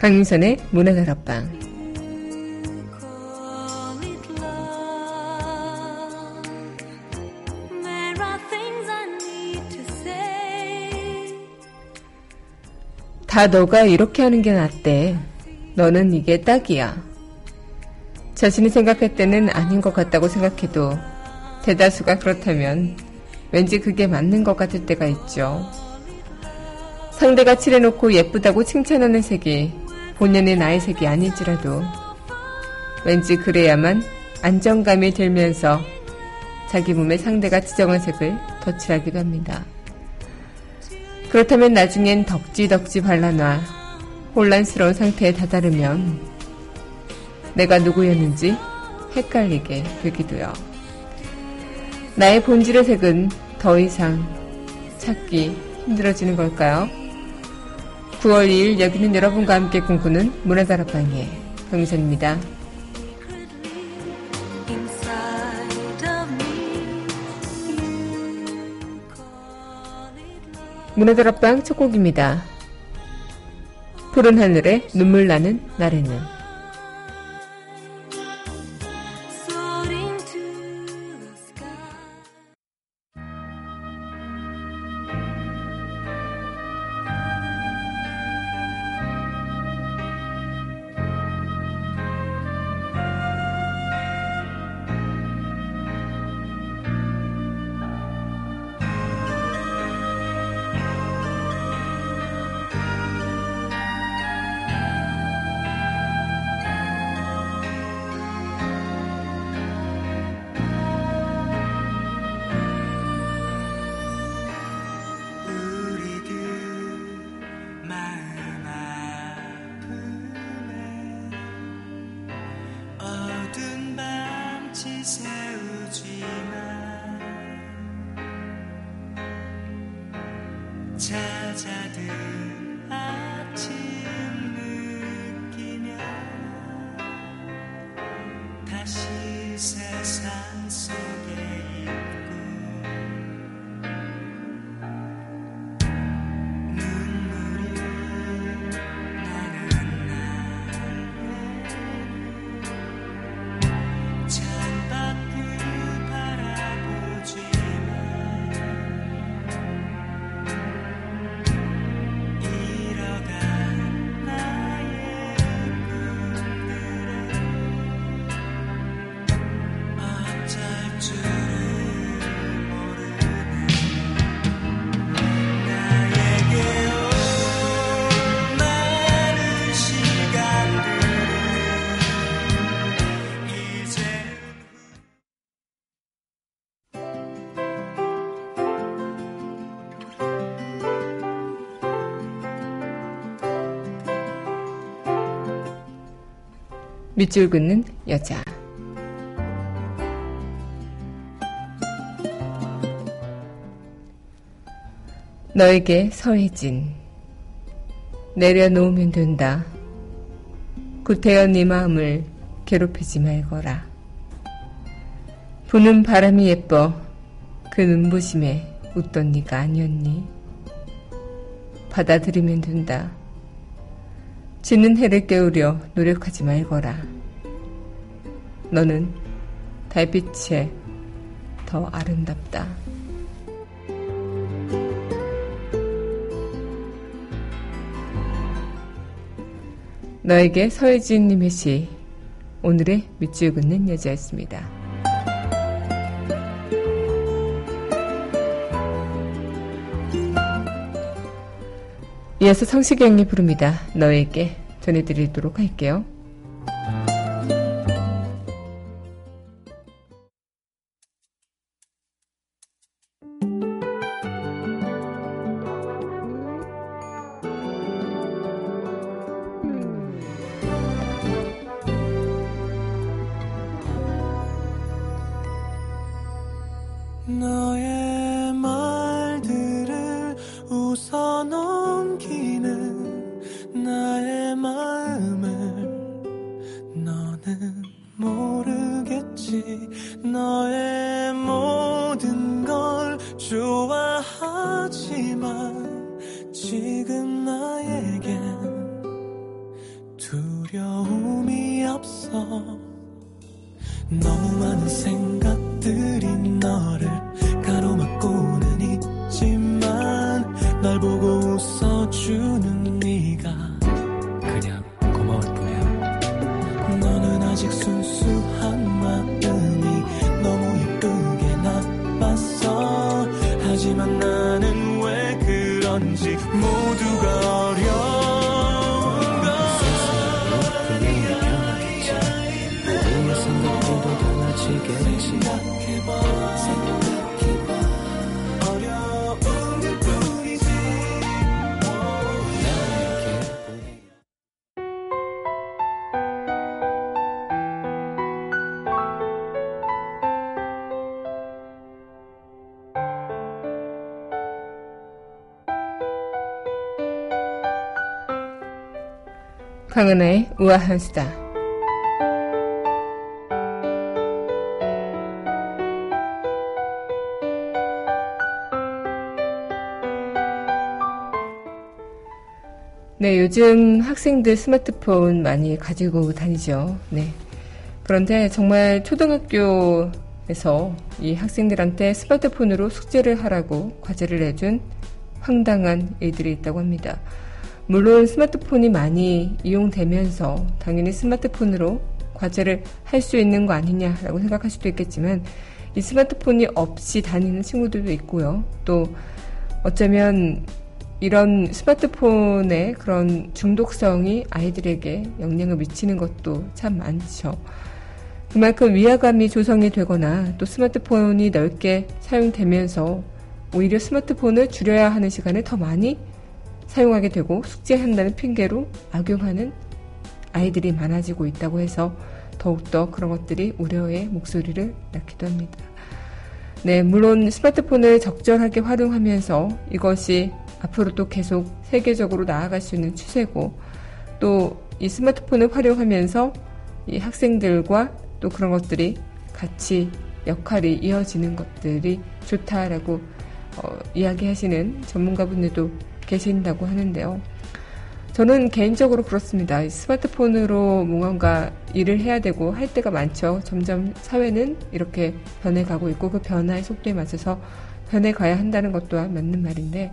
강민선의 문화다락방 다 너가 이렇게 하는 게 낫대. 너는 이게 딱이야. 자신이 생각할 때는 아닌 것 같다고 생각해도 대다수가 그렇다면 왠지 그게 맞는 것 같을 때가 있죠. 상대가 칠해놓고 예쁘다고 칭찬하는 색이 본연의 나의 색이 아닐지라도 왠지 그래야만 안정감이 들면서 자기 몸에 상대가 지정한 색을 덧칠하기도 합니다. 그렇다면 나중엔 덕지덕지 발라놔 혼란스러운 상태에 다다르면 내가 누구였는지 헷갈리게 되기도요. 나의 본질의 색은 더 이상 찾기 힘들어지는 걸까요? 9월 2일 여기는 여러분과 함께 꿈꾸는 문화다락방의 강미선입니다. 문화다락방 첫 곡입니다. 푸른 하늘에 눈물 나는 날에는 you. 밑줄 긋는 여자. 너에게 서해진 내려놓으면 된다. 구태여 네 마음을 괴롭히지 말거라. 부는 바람이 예뻐 그 눈부심에 웃던 네가 아니었니? 받아들이면 된다. 지는 해를 깨우려 노력하지 말거라. 너는 달빛에 더 아름답다. 너에게 서혜진님의 시, 오늘의 밑줄 긋는 여자였습니다. 이어서 성시경이 부릅니다. 너에게 전해드리도록 할게요. 강은하의 우아한 수다. 네, 요즘 학생들 스마트폰 많이 가지고 다니죠. 네. 그런데 정말 초등학교에서 이 학생들한테 스마트폰으로 숙제를 하라고 과제를 내준 황당한 일들이 있다고 합니다. 물론 스마트폰이 많이 이용되면서 당연히 스마트폰으로 과제를 할 수 있는 거 아니냐라고 생각할 수도 있겠지만 이 스마트폰이 없이 다니는 친구들도 있고요. 또 어쩌면 이런 스마트폰의 그런 중독성이 아이들에게 영향을 미치는 것도 참 많죠. 그만큼 위화감이 조성이 되거나 또 스마트폰이 넓게 사용되면서 오히려 스마트폰을 줄여야 하는 시간을 더 많이 사용하게 되고 숙제한다는 핑계로 악용하는 아이들이 많아지고 있다고 해서 더욱더 그런 것들이 우려의 목소리를 낳기도 합니다. 네, 물론 스마트폰을 적절하게 활용하면서 이것이 앞으로도 계속 세계적으로 나아갈 수 있는 추세고 또 이 스마트폰을 활용하면서 이 학생들과 또 그런 것들이 같이 역할이 이어지는 것들이 좋다라고 어, 이야기하시는 전문가분들도 계신다고 하는데요. 저는 개인적으로 그렇습니다. 스마트폰으로 뭔가 일을 해야 되고 할 때가 많죠. 점점 사회는 이렇게 변해가고 있고 그 변화의 속도에 맞춰서 변해가야 한다는 것 또한 맞는 말인데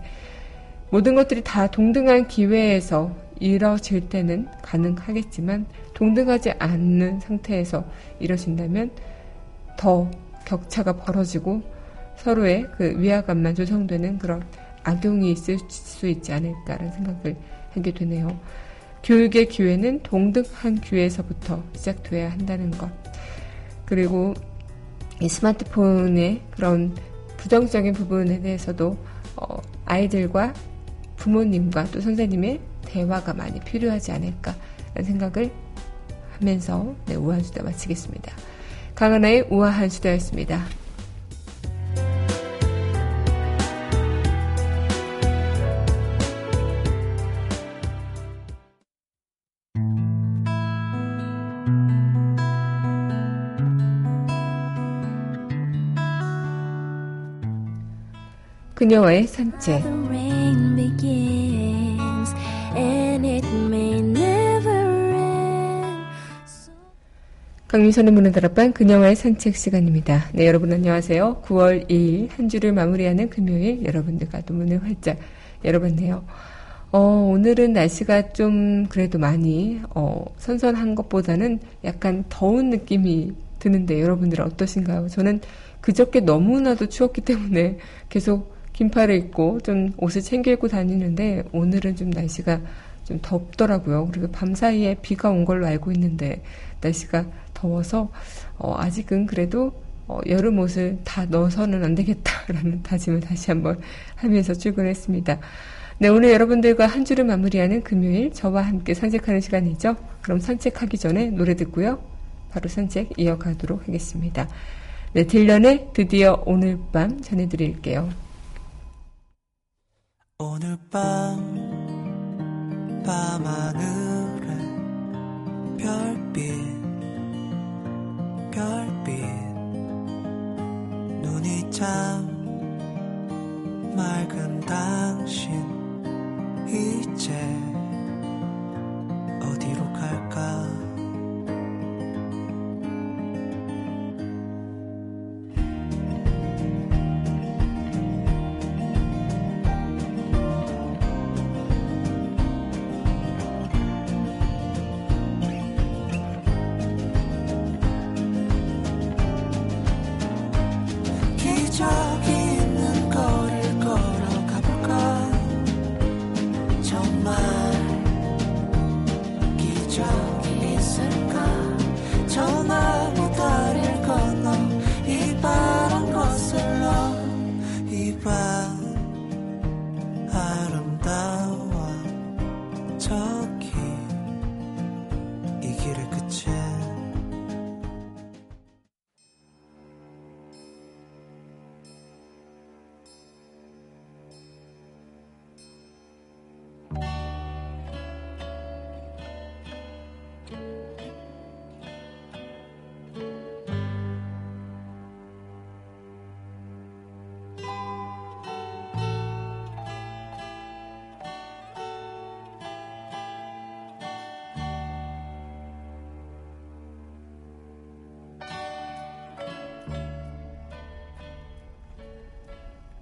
모든 것들이 다 동등한 기회에서 이뤄질 때는 가능하겠지만 동등하지 않는 상태에서 이뤄진다면 더 격차가 벌어지고 서로의 그 위화감만 조성되는 그런 악용이 있을 수 있지 않을까라는 생각을 하게 되네요. 교육의 기회는 동등한 기회에서부터 시작돼야 한다는 것. 그리고 이 스마트폰의 그런 부정적인 부분에 대해서도 어, 아이들과 부모님과 또 선생님의 대화가 많이 필요하지 않을까라는 생각을 하면서 네, 우아한 수다 마치겠습니다. 강하나의 우아한 수다였습니다. 그녀와의 산책. 강민선의 문을 달아반 그녀와의 산책 시간입니다. 네, 여러분 안녕하세요. 9월 2일 한 주를 마무리하는 금요일 여러분들과 또 문을 활짝 열어봤네요. 어, 오늘은 날씨가 좀 그래도 많이 어, 선선한 것보다는 약간 더운 느낌이 드는데 여러분들은 어떠신가요? 저는 그저께 너무나도 추웠기 때문에 계속 긴팔을 입고 좀 옷을 챙겨 입고 다니는데 오늘은 좀 날씨가 좀 덥더라고요. 그리고 밤 사이에 비가 온 걸로 알고 있는데 날씨가 더워서 어, 아직은 그래도 어, 여름 옷을 다 넣어서는 안 되겠다라는 다짐을 다시 한번 하면서 출근했습니다. 네, 오늘 여러분들과 한 주를 마무리하는 금요일 저와 함께 산책하는 시간이죠. 그럼 산책하기 전에 노래 듣고요. 바로 산책 이어가도록 하겠습니다. 네, 딜런의 드디어 오늘 밤 전해드릴게요. 오늘 밤 밤하늘에 별빛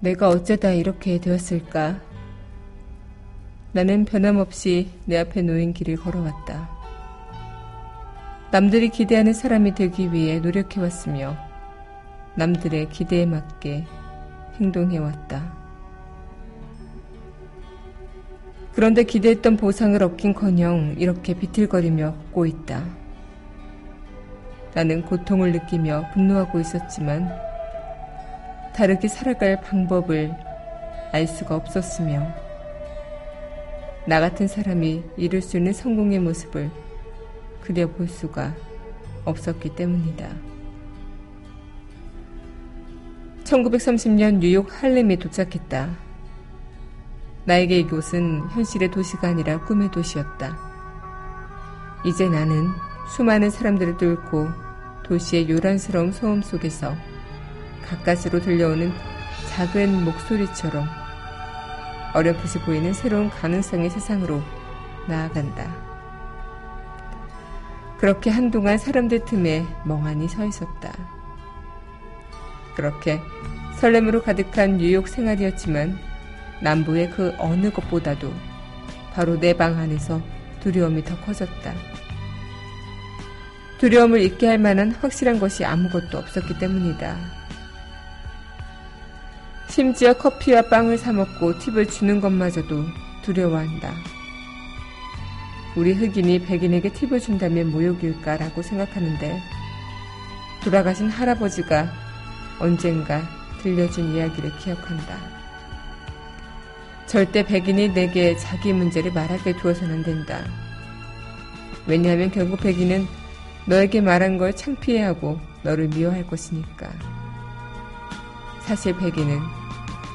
내가 어쩌다 이렇게 되었을까? 나는 변함없이 내 앞에 놓인 길을 걸어왔다. 남들이 기대하는 사람이 되기 위해 노력해왔으며, 남들의 기대에 맞게 행동해왔다. 그런데 기대했던 보상을 얻긴 커녕 이렇게 비틀거리며 걷고 있다. 나는 고통을 느끼며 분노하고 있었지만, 다르게 살아갈 방법을 알 수가 없었으며, 나 같은 사람이 이룰 수 있는 성공의 모습을 그려볼 수가 없었기 때문이다. 1930년 뉴욕 할렘에 도착했다. 나에게 이곳은 현실의 도시가 아니라 꿈의 도시였다. 이제 나는 수많은 사람들을 뚫고 도시의 요란스러운 소음 속에서 가까스로 들려오는 작은 목소리처럼 어렴풋이 보이는 새로운 가능성의 세상으로 나아간다. 그렇게 한동안 사람들 틈에 멍하니 서 있었다. 그렇게 설렘으로 가득한 뉴욕 생활이었지만 남부의 그 어느 것보다도 바로 내 방 안에서 두려움이 더 커졌다. 두려움을 잊게 할 만한 확실한 것이 아무것도 없었기 때문이다. 심지어 커피와 빵을 사먹고 팁을 주는 것마저도 두려워한다. 우리 흑인이 백인에게 팁을 준다면 모욕일까라고 생각하는데 돌아가신 할아버지가 언젠가 들려준 이야기를 기억한다. 절대 백인이 내게 자기 문제를 말하게 두어서는 안 된다. 왜냐하면 결국 백인은 너에게 말한 걸 창피해하고 너를 미워할 것이니까. 사실 백인은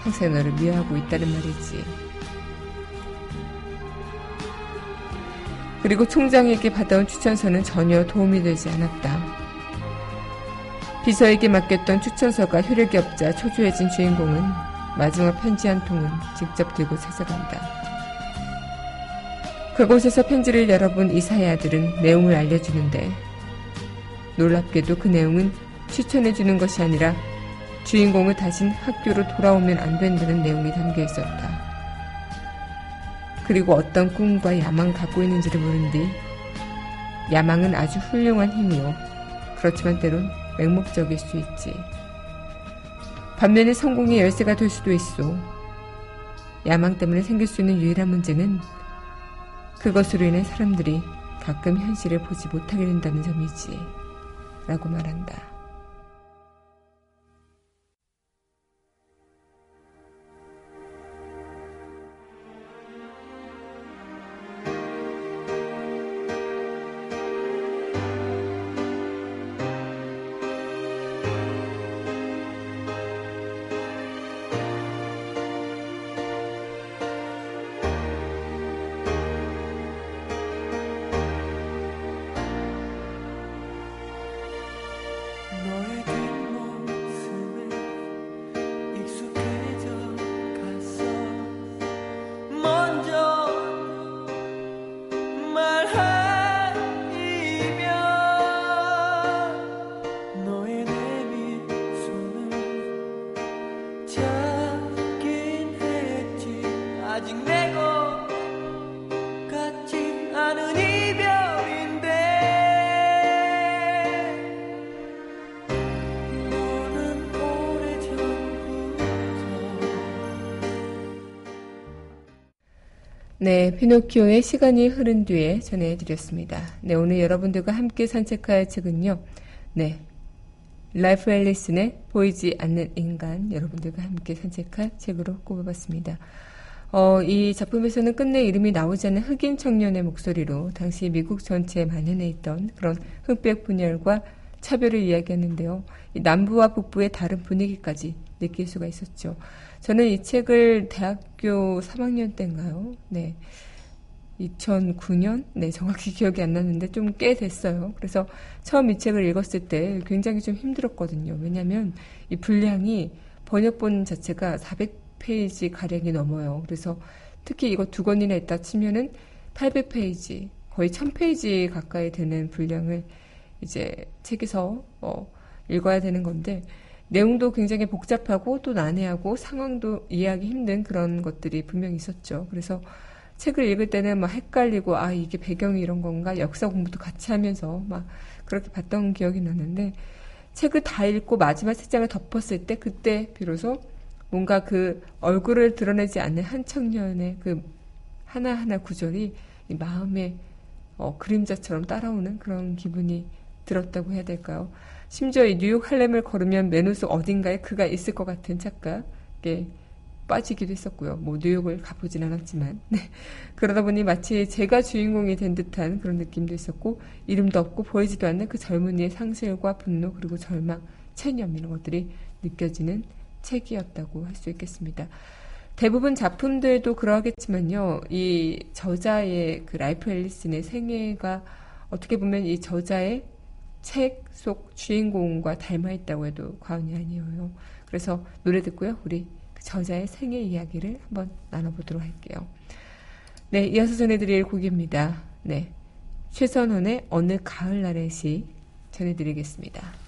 항상 너를 미워하고 있다는 말이지. 그리고 총장에게 받아온 추천서는 전혀 도움이 되지 않았다. 비서에게 맡겼던 추천서가 효력이 없자 초조해진 주인공은 마지막 편지 한 통은 직접 들고 찾아간다. 그곳에서 편지를 열어본 이사의 아들은 내용을 알려주는데 놀랍게도 그 내용은 추천해주는 것이 아니라 주인공을 다신 학교로 돌아오면 안 된다는 내용이 담겨 있었다. 그리고 어떤 꿈과 야망을 갖고 있는지를 모른 뒤 야망은 아주 훌륭한 힘이요. 그렇지만 때론 맹목적일 수 있지. 반면에 성공의 열쇠가 될 수도 있어. 야망 때문에 생길 수 있는 유일한 문제는 그것으로 인해 사람들이 가끔 현실을 보지 못하게 된다는 점이지. 라고 말한다. 네, 피노키오의 시간이 흐른 뒤에 전해드렸습니다. 네, 오늘 여러분들과 함께 산책할 책은요. 네, 랄프 엘리슨의 보이지 않는 인간 여러분들과 함께 산책할 책으로 꼽아봤습니다. 어, 이 작품에서는 끝내 이름이 나오지 않는 흑인 청년의 목소리로 당시 미국 전체에 만연해 있던 그런 흑백 분열과 차별을 이야기하는데요. 이 남부와 북부의 다른 분위기까지 느낄 수가 있었죠. 저는 이 책을 대학교 3학년 때인가요? 네. 2009년? 네, 정확히 기억이 안 나는데 좀 꽤 됐어요. 그래서 처음 이 책을 읽었을 때 굉장히 좀 힘들었거든요. 왜냐면 이 분량이 번역본 자체가 400페이지 가량이 넘어요. 그래서 특히 이거 두 권이나 있다 치면은 800페이지, 거의 1000페이지 가까이 되는 분량을 이제 책에서 어, 읽어야 되는 건데 내용도 굉장히 복잡하고 또 난해하고 상황도 이해하기 힘든 그런 것들이 분명히 있었죠. 그래서 책을 읽을 때는 막 헷갈리고 아 이게 배경이 이런 건가 역사 공부도 같이 하면서 막 그렇게 봤던 기억이 나는데 책을 다 읽고 마지막 책장을 덮었을 때 그때 비로소 뭔가 그 얼굴을 드러내지 않는 한 청년의 그 하나하나 구절이 이 마음의 어, 그림자처럼 따라오는 그런 기분이 들었다고 해야 될까요? 심지어 이 뉴욕 할렘을 걸으면 맨홀 어딘가에 그가 있을 것 같은 착각에 빠지기도 했었고요. 뭐 뉴욕을 가보진 않았지만 네. 그러다 보니 마치 제가 주인공이 된 듯한 그런 느낌도 있었고 이름도 없고 보이지도 않는 그 젊은이의 상실과 분노 그리고 절망, 체념 이런 것들이 느껴지는 책이었다고 할 수 있겠습니다. 대부분 작품들도 그러하겠지만요. 이 저자의 그 랄프 엘리슨의 생애가 어떻게 보면 이 저자의 책 속 주인공과 닮아 있다고 해도 과언이 아니에요. 그래서 노래 듣고요. 우리 그 저자의 생애 이야기를 한번 나눠보도록 할게요. 네, 이어서 전해드릴 곡입니다. 네. 최선원의 어느 가을날의 시 전해드리겠습니다.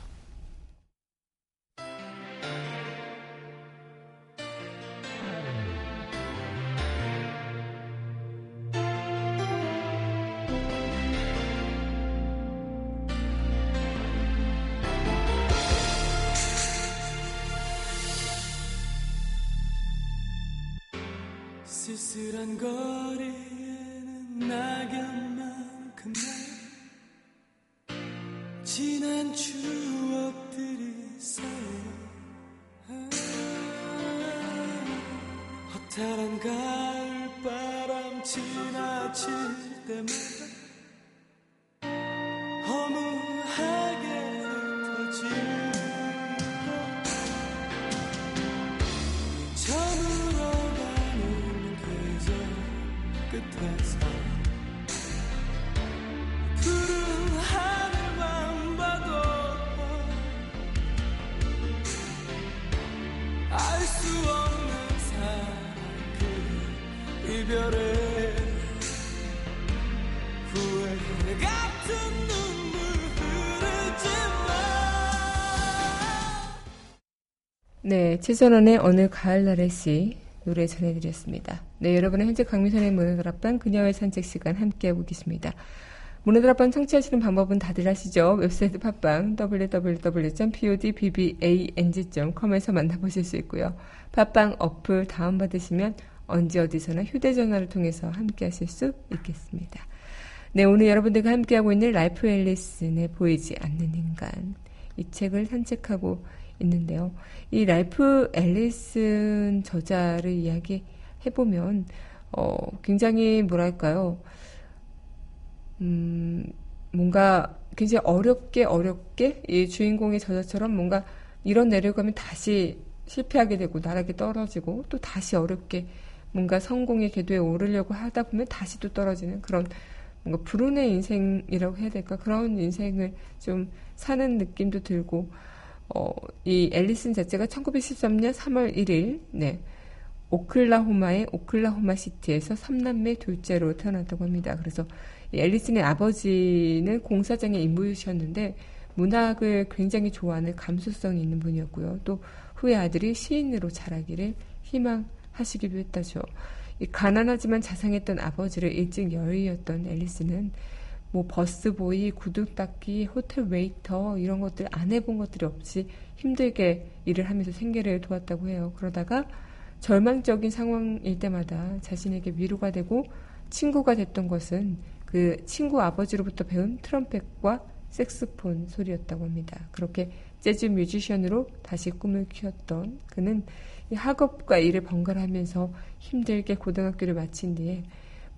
쓸쓸한 거리에는 낙엽만큼 나 지난 추억들이 쌓여 아, 허탈한 가을바람 지나칠 때마다 최선원의 어느 가을날의 시 노래 전해드렸습니다. 네, 여러분은 현재 강미선의 문화다락방 그녀의 산책 시간 함께하고 계십니다. 문화다락방 청취하시는 방법은 다들 아시죠? 웹사이트 팟빵 www.podbbang.com에서 만나보실 수 있고요. 팟빵 어플 다운받으시면 언제 어디서나 휴대전화를 통해서 함께하실 수 있겠습니다. 네, 오늘 여러분들과 함께하고 있는 랄프 엘리슨의 보이지 않는 인간 이 책을 산책하고 있는데요. 이 라이프 앨리슨 저자를 이야기해보면 어, 굉장히 뭐랄까요. 음, 뭔가 굉장히 어렵게 어렵게 이 주인공의 저자처럼 뭔가 이런 내려가면 다시 실패하게 되고 나락에 떨어지고 또 다시 어렵게 뭔가 성공의 궤도에 오르려고 하다 보면 다시 또 떨어지는 그런 뭔가 불운의 인생이라고 해야 될까 그런 인생을 좀 사는 느낌도 들고 어, 이 앨리슨 자체가 1913년 3월 1일 네 오클라호마의 오클라호마 시티에서 3남매 둘째로 태어났다고 합니다. 그래서 이 앨리슨의 아버지는 공사장의 인부이셨는데 문학을 굉장히 좋아하는 감수성이 있는 분이었고요. 또 후에 아들이 시인으로 자라기를 희망하시기도 했다죠. 이 가난하지만 자상했던 아버지를 일찍 여의었던 엘리슨은 뭐 busboy, 구두 닦기, 호텔 웨이터 이런 것들 안 해본 것들이 없이 힘들게 일을 하면서 생계를 도왔다고 해요. 그러다가 절망적인 상황일 때마다 자신에게 위로가 되고 친구가 됐던 것은 그 친구 아버지로부터 배운 트럼펫과 색소폰 소리였다고 합니다. 그렇게 재즈 뮤지션으로 다시 꿈을 키웠던 그는 이 학업과 일을 번갈아 하면서 힘들게 고등학교를 마친 뒤에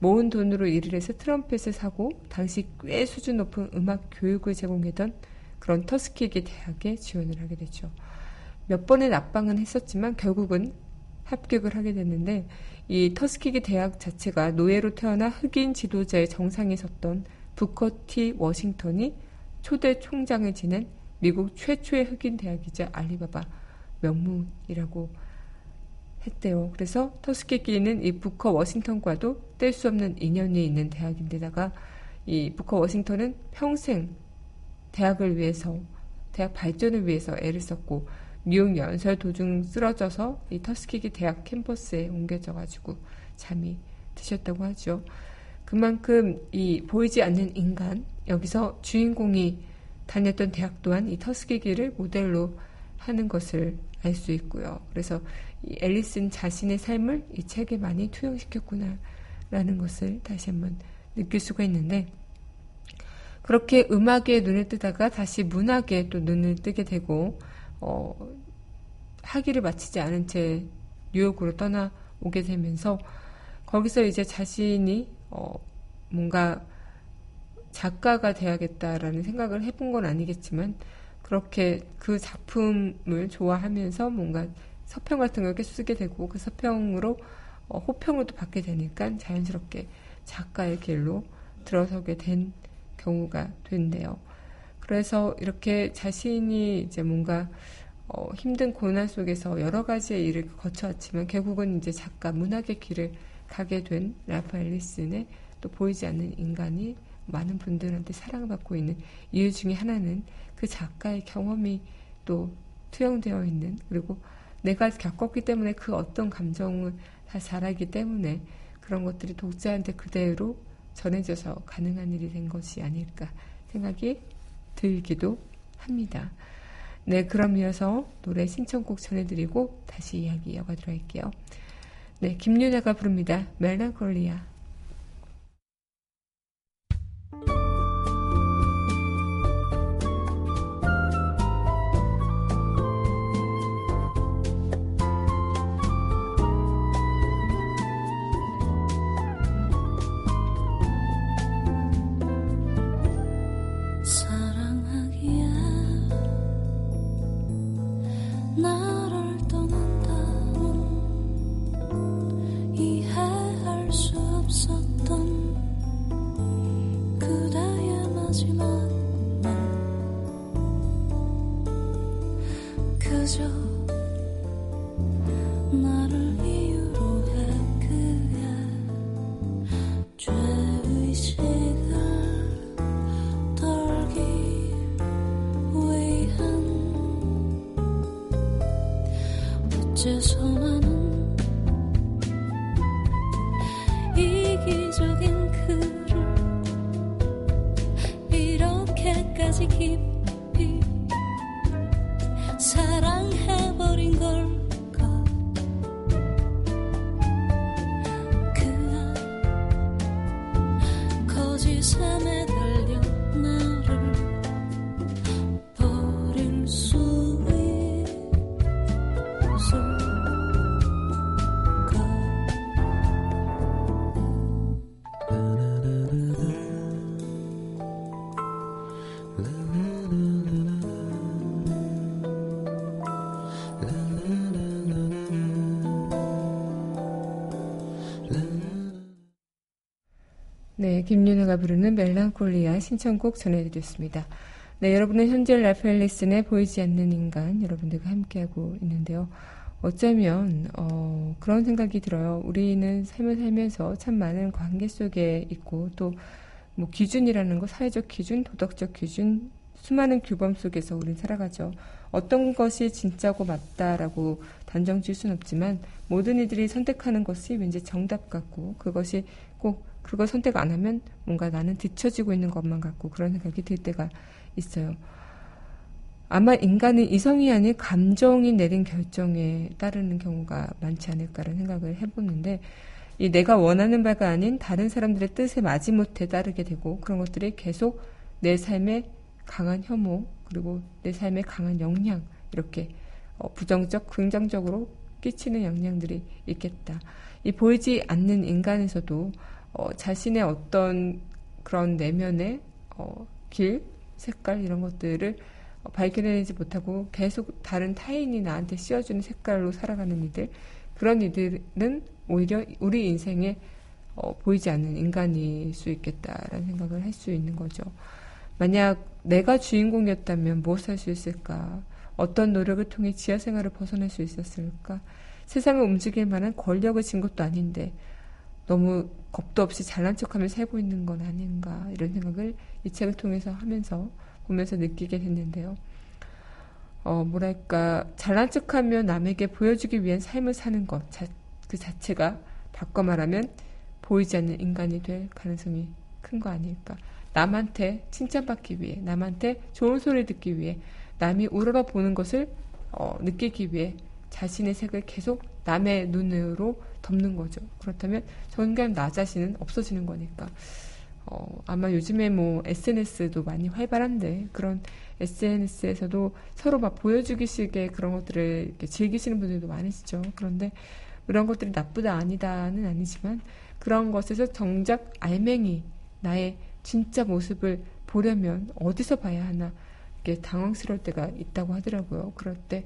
모은 돈으로 일을 해서 트럼펫을 사고 당시 꽤 수준 높은 음악 교육을 제공했던 그런 터스키기 대학에 지원을 하게 되죠. 몇 번의 납방은 했었지만 결국은 합격을 하게 됐는데 이 터스키기 대학 자체가 노예로 태어나 흑인 지도자의 정상에 섰던 부커 티 워싱턴이 초대 총장을 지낸 미국 최초의 흑인 대학이자 알리바바 명문이라고 했대요. 그래서 터스키기는 이 부커 워싱턴과도 뗄 수 없는 인연이 있는 대학인데다가 이 부커 워싱턴은 평생 대학을 위해서 대학 발전을 위해서 애를 썼고 뉴욕 연설 도중 쓰러져서 이 터스키기 대학 캠퍼스에 옮겨져 가지고 잠이 드셨다고 하죠. 그만큼 이 보이지 않는 인간 여기서 주인공이 다녔던 대학 또한 이 터스키기를 모델로 하는 것을 알 수 있고요. 그래서 이 앨리슨 자신의 삶을 이 책에 많이 투영시켰구나라는 것을 다시 한번 느낄 수가 있는데 그렇게 음악에 눈을 뜨다가 다시 문학에 또 눈을 뜨게 되고 어, 학위를 마치지 않은 채 뉴욕으로 떠나오게 되면서 거기서 이제 자신이 어, 뭔가 작가가 돼야겠다라는 생각을 해본 건 아니겠지만 그렇게 그 작품을 좋아하면서 뭔가 서평 같은 걸 쓰게 되고 그 서평으로 어, 호평을 또 받게 되니까 자연스럽게 작가의 길로 들어서게 된 경우가 된대요. 그래서 이렇게 자신이 이제 뭔가 어, 힘든 고난 속에서 여러 가지의 일을 거쳐왔지만 결국은 이제 작가 문학의 길을 가게 된 라파 앨리슨의 또 보이지 않는 인간이 많은 분들한테 사랑받고 있는 이유 중에 하나는 그 작가의 경험이 또 투영되어 있는 그리고 내가 겪었기 때문에 그 어떤 감정을 다 잘하기 때문에 그런 것들이 독자한테 그대로 전해져서 가능한 일이 된 것이 아닐까 생각이 들기도 합니다. 네, 그럼 이어서 노래 신청곡 전해드리고 다시 이야기 이어가도록 할게요. 네, 김윤아가 부릅니다. 멜랑콜리아. 이렇 네, 김윤아가 부르는 멜랑콜리아 신청곡 전해드렸습니다. 네, 여러분은 현재 라펠리슨의 보이지 않는 인간 여러분들과 함께하고 있는데요. 어쩌면 어, 그런 생각이 들어요. 우리는 삶을 살면서 참 많은 관계 속에 있고 또 뭐 기준이라는 거 사회적 기준, 도덕적 기준, 수많은 규범 속에서 우린 살아가죠. 어떤 것이 진짜고 맞다라고 단정 지을 수는 없지만 모든 이들이 선택하는 것이 왠지 정답 같고 그것이 꼭 그걸 선택 안 하면 뭔가 나는 뒤처지고 있는 것만 같고 그런 생각이 들 때가 있어요. 아마 인간은 이성이 아닌 감정이 내린 결정에 따르는 경우가 많지 않을까라는 생각을 해보는데 이 내가 원하는 바가 아닌 다른 사람들의 뜻에 마지못해 따르게 되고 그런 것들이 계속 내 삶에 강한 혐오 그리고 내 삶에 강한 영향 이렇게 어, 부정적 긍정적으로 끼치는 영향들이 있겠다. 이 보이지 않는 인간에서도 어, 자신의 어떤 그런 내면의 어, 길, 색깔 이런 것들을 어, 발견해내지 못하고 계속 다른 타인이 나한테 씌워주는 색깔로 살아가는 이들 그런 이들은 오히려 우리 인생에 어, 보이지 않는 인간일 수 있겠다라는 생각을 할 수 있는 거죠. 만약 내가 주인공이었다면 무엇을 할 수 있을까? 어떤 노력을 통해 지하 생활을 벗어날 수 있었을까? 세상을 움직일 만한 권력을 진 것도 아닌데 너무 겁도 없이 잘난 척하면서 살고 있는 건 아닌가 이런 생각을 이 책을 통해서 하면서 보면서 느끼게 됐는데요. 어, 뭐랄까 잘난 척하며 남에게 보여주기 위한 삶을 사는 것 그 자체가 바꿔 말하면 보이지 않는 인간이 될 가능성이 큰 거 아닐까. 남한테 칭찬받기 위해, 남한테 좋은 소리 듣기 위해, 남이 우러러 보는 것을 어, 느끼기 위해 자신의 색을 계속 남의 눈으로 덮는 거죠. 그렇다면 정말 나 자신은 없어지는 거니까. 어, 아마 요즘에 뭐 SNS도 많이 활발한데 그런 SNS에서도 서로 막 보여주기식의 그런 것들을 즐기시는 분들도 많으시죠. 그런데 이런 것들이 나쁘다 아니다는 아니지만 그런 것에서 정작 알맹이 나의 진짜 모습을 보려면 어디서 봐야 하나 이게 당황스러울 때가 있다고 하더라고요. 그럴 때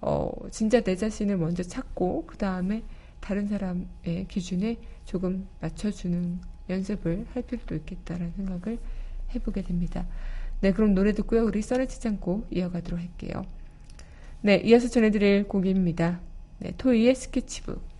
어, 진짜 내 자신을 먼저 찾고 그 다음에 다른 사람의 기준에 조금 맞춰주는 연습을 할 필요도 있겠다라는 생각을 해보게 됩니다. 네, 그럼 노래 듣고요. 우리 써내치 않고 이어가도록 할게요. 네, 이어서 전해드릴 곡입니다. 네, 토이의 스케치북.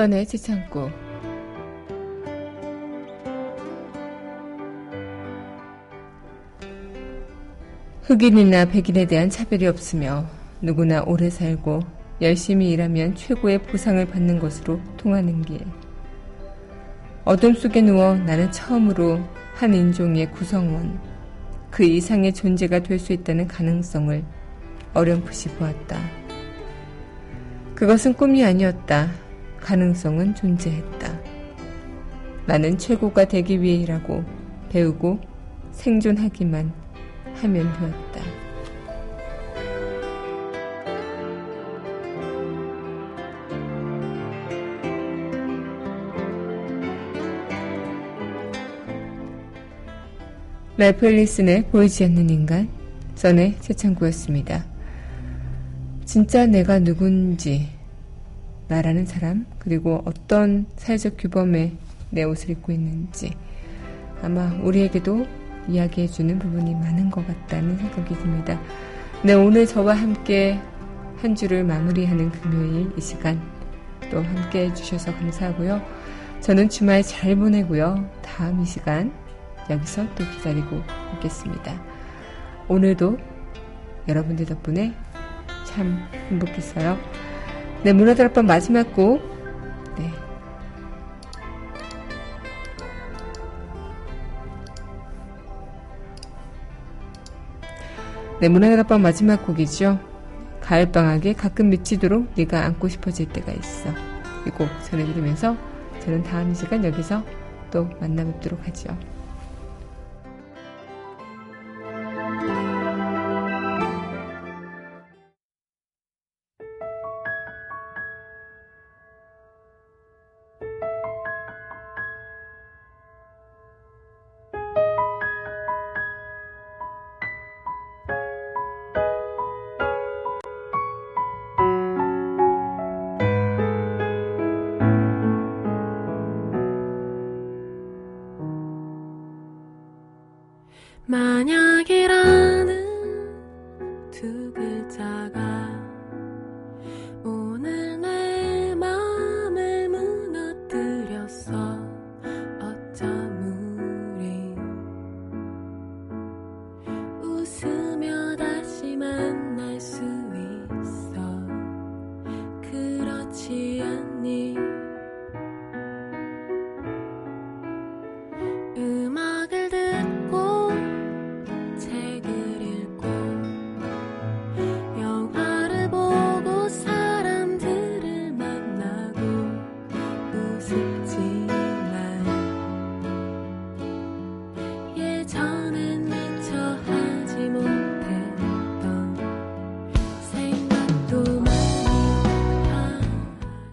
써내 지창고. 흑인이나 백인에 대한 차별이 없으며 누구나 오래 살고 열심히 일하면 최고의 보상을 받는 것으로 통하는 길. 어둠 속에 누워 나는 처음으로 한 인종의 구성원, 그 이상의 존재가 될 수 있다는 가능성을 어렴풋이 보았다. 그것은 꿈이 아니었다. 가능성은 존재했다. 나는 최고가 되기 위해 일하고 배우고 생존하기만 하면 되었다. 랄프 앨리슨의 보이지 않는 인간, 전의 최창구였습니다. 진짜 내가 누군지, 나라는 사람, 그리고 어떤 사회적 규범에 내 옷을 입고 있는지, 아마 우리에게도 이야기해주는 부분이 많은 것 같다는 생각이 듭니다. 네, 오늘 저와 함께 한 주를 마무리하는 금요일 이 시간 또 함께 해주셔서 감사하고요. 저는 주말 잘 보내고요. 다음 이 시간 여기서 또 기다리고 있겠습니다. 오늘도 여러분들 덕분에 참 행복했어요. 네, 문화들 앞방 마지막 곡. 네. 네, 문화들 앞방 마지막 곡이죠. 가을방학에 가끔 미치도록 네가 안고 싶어질 때가 있어. 이 곡 전해드리면서 저는 다음 이 시간 여기서 또 만나 뵙도록 하죠. 만약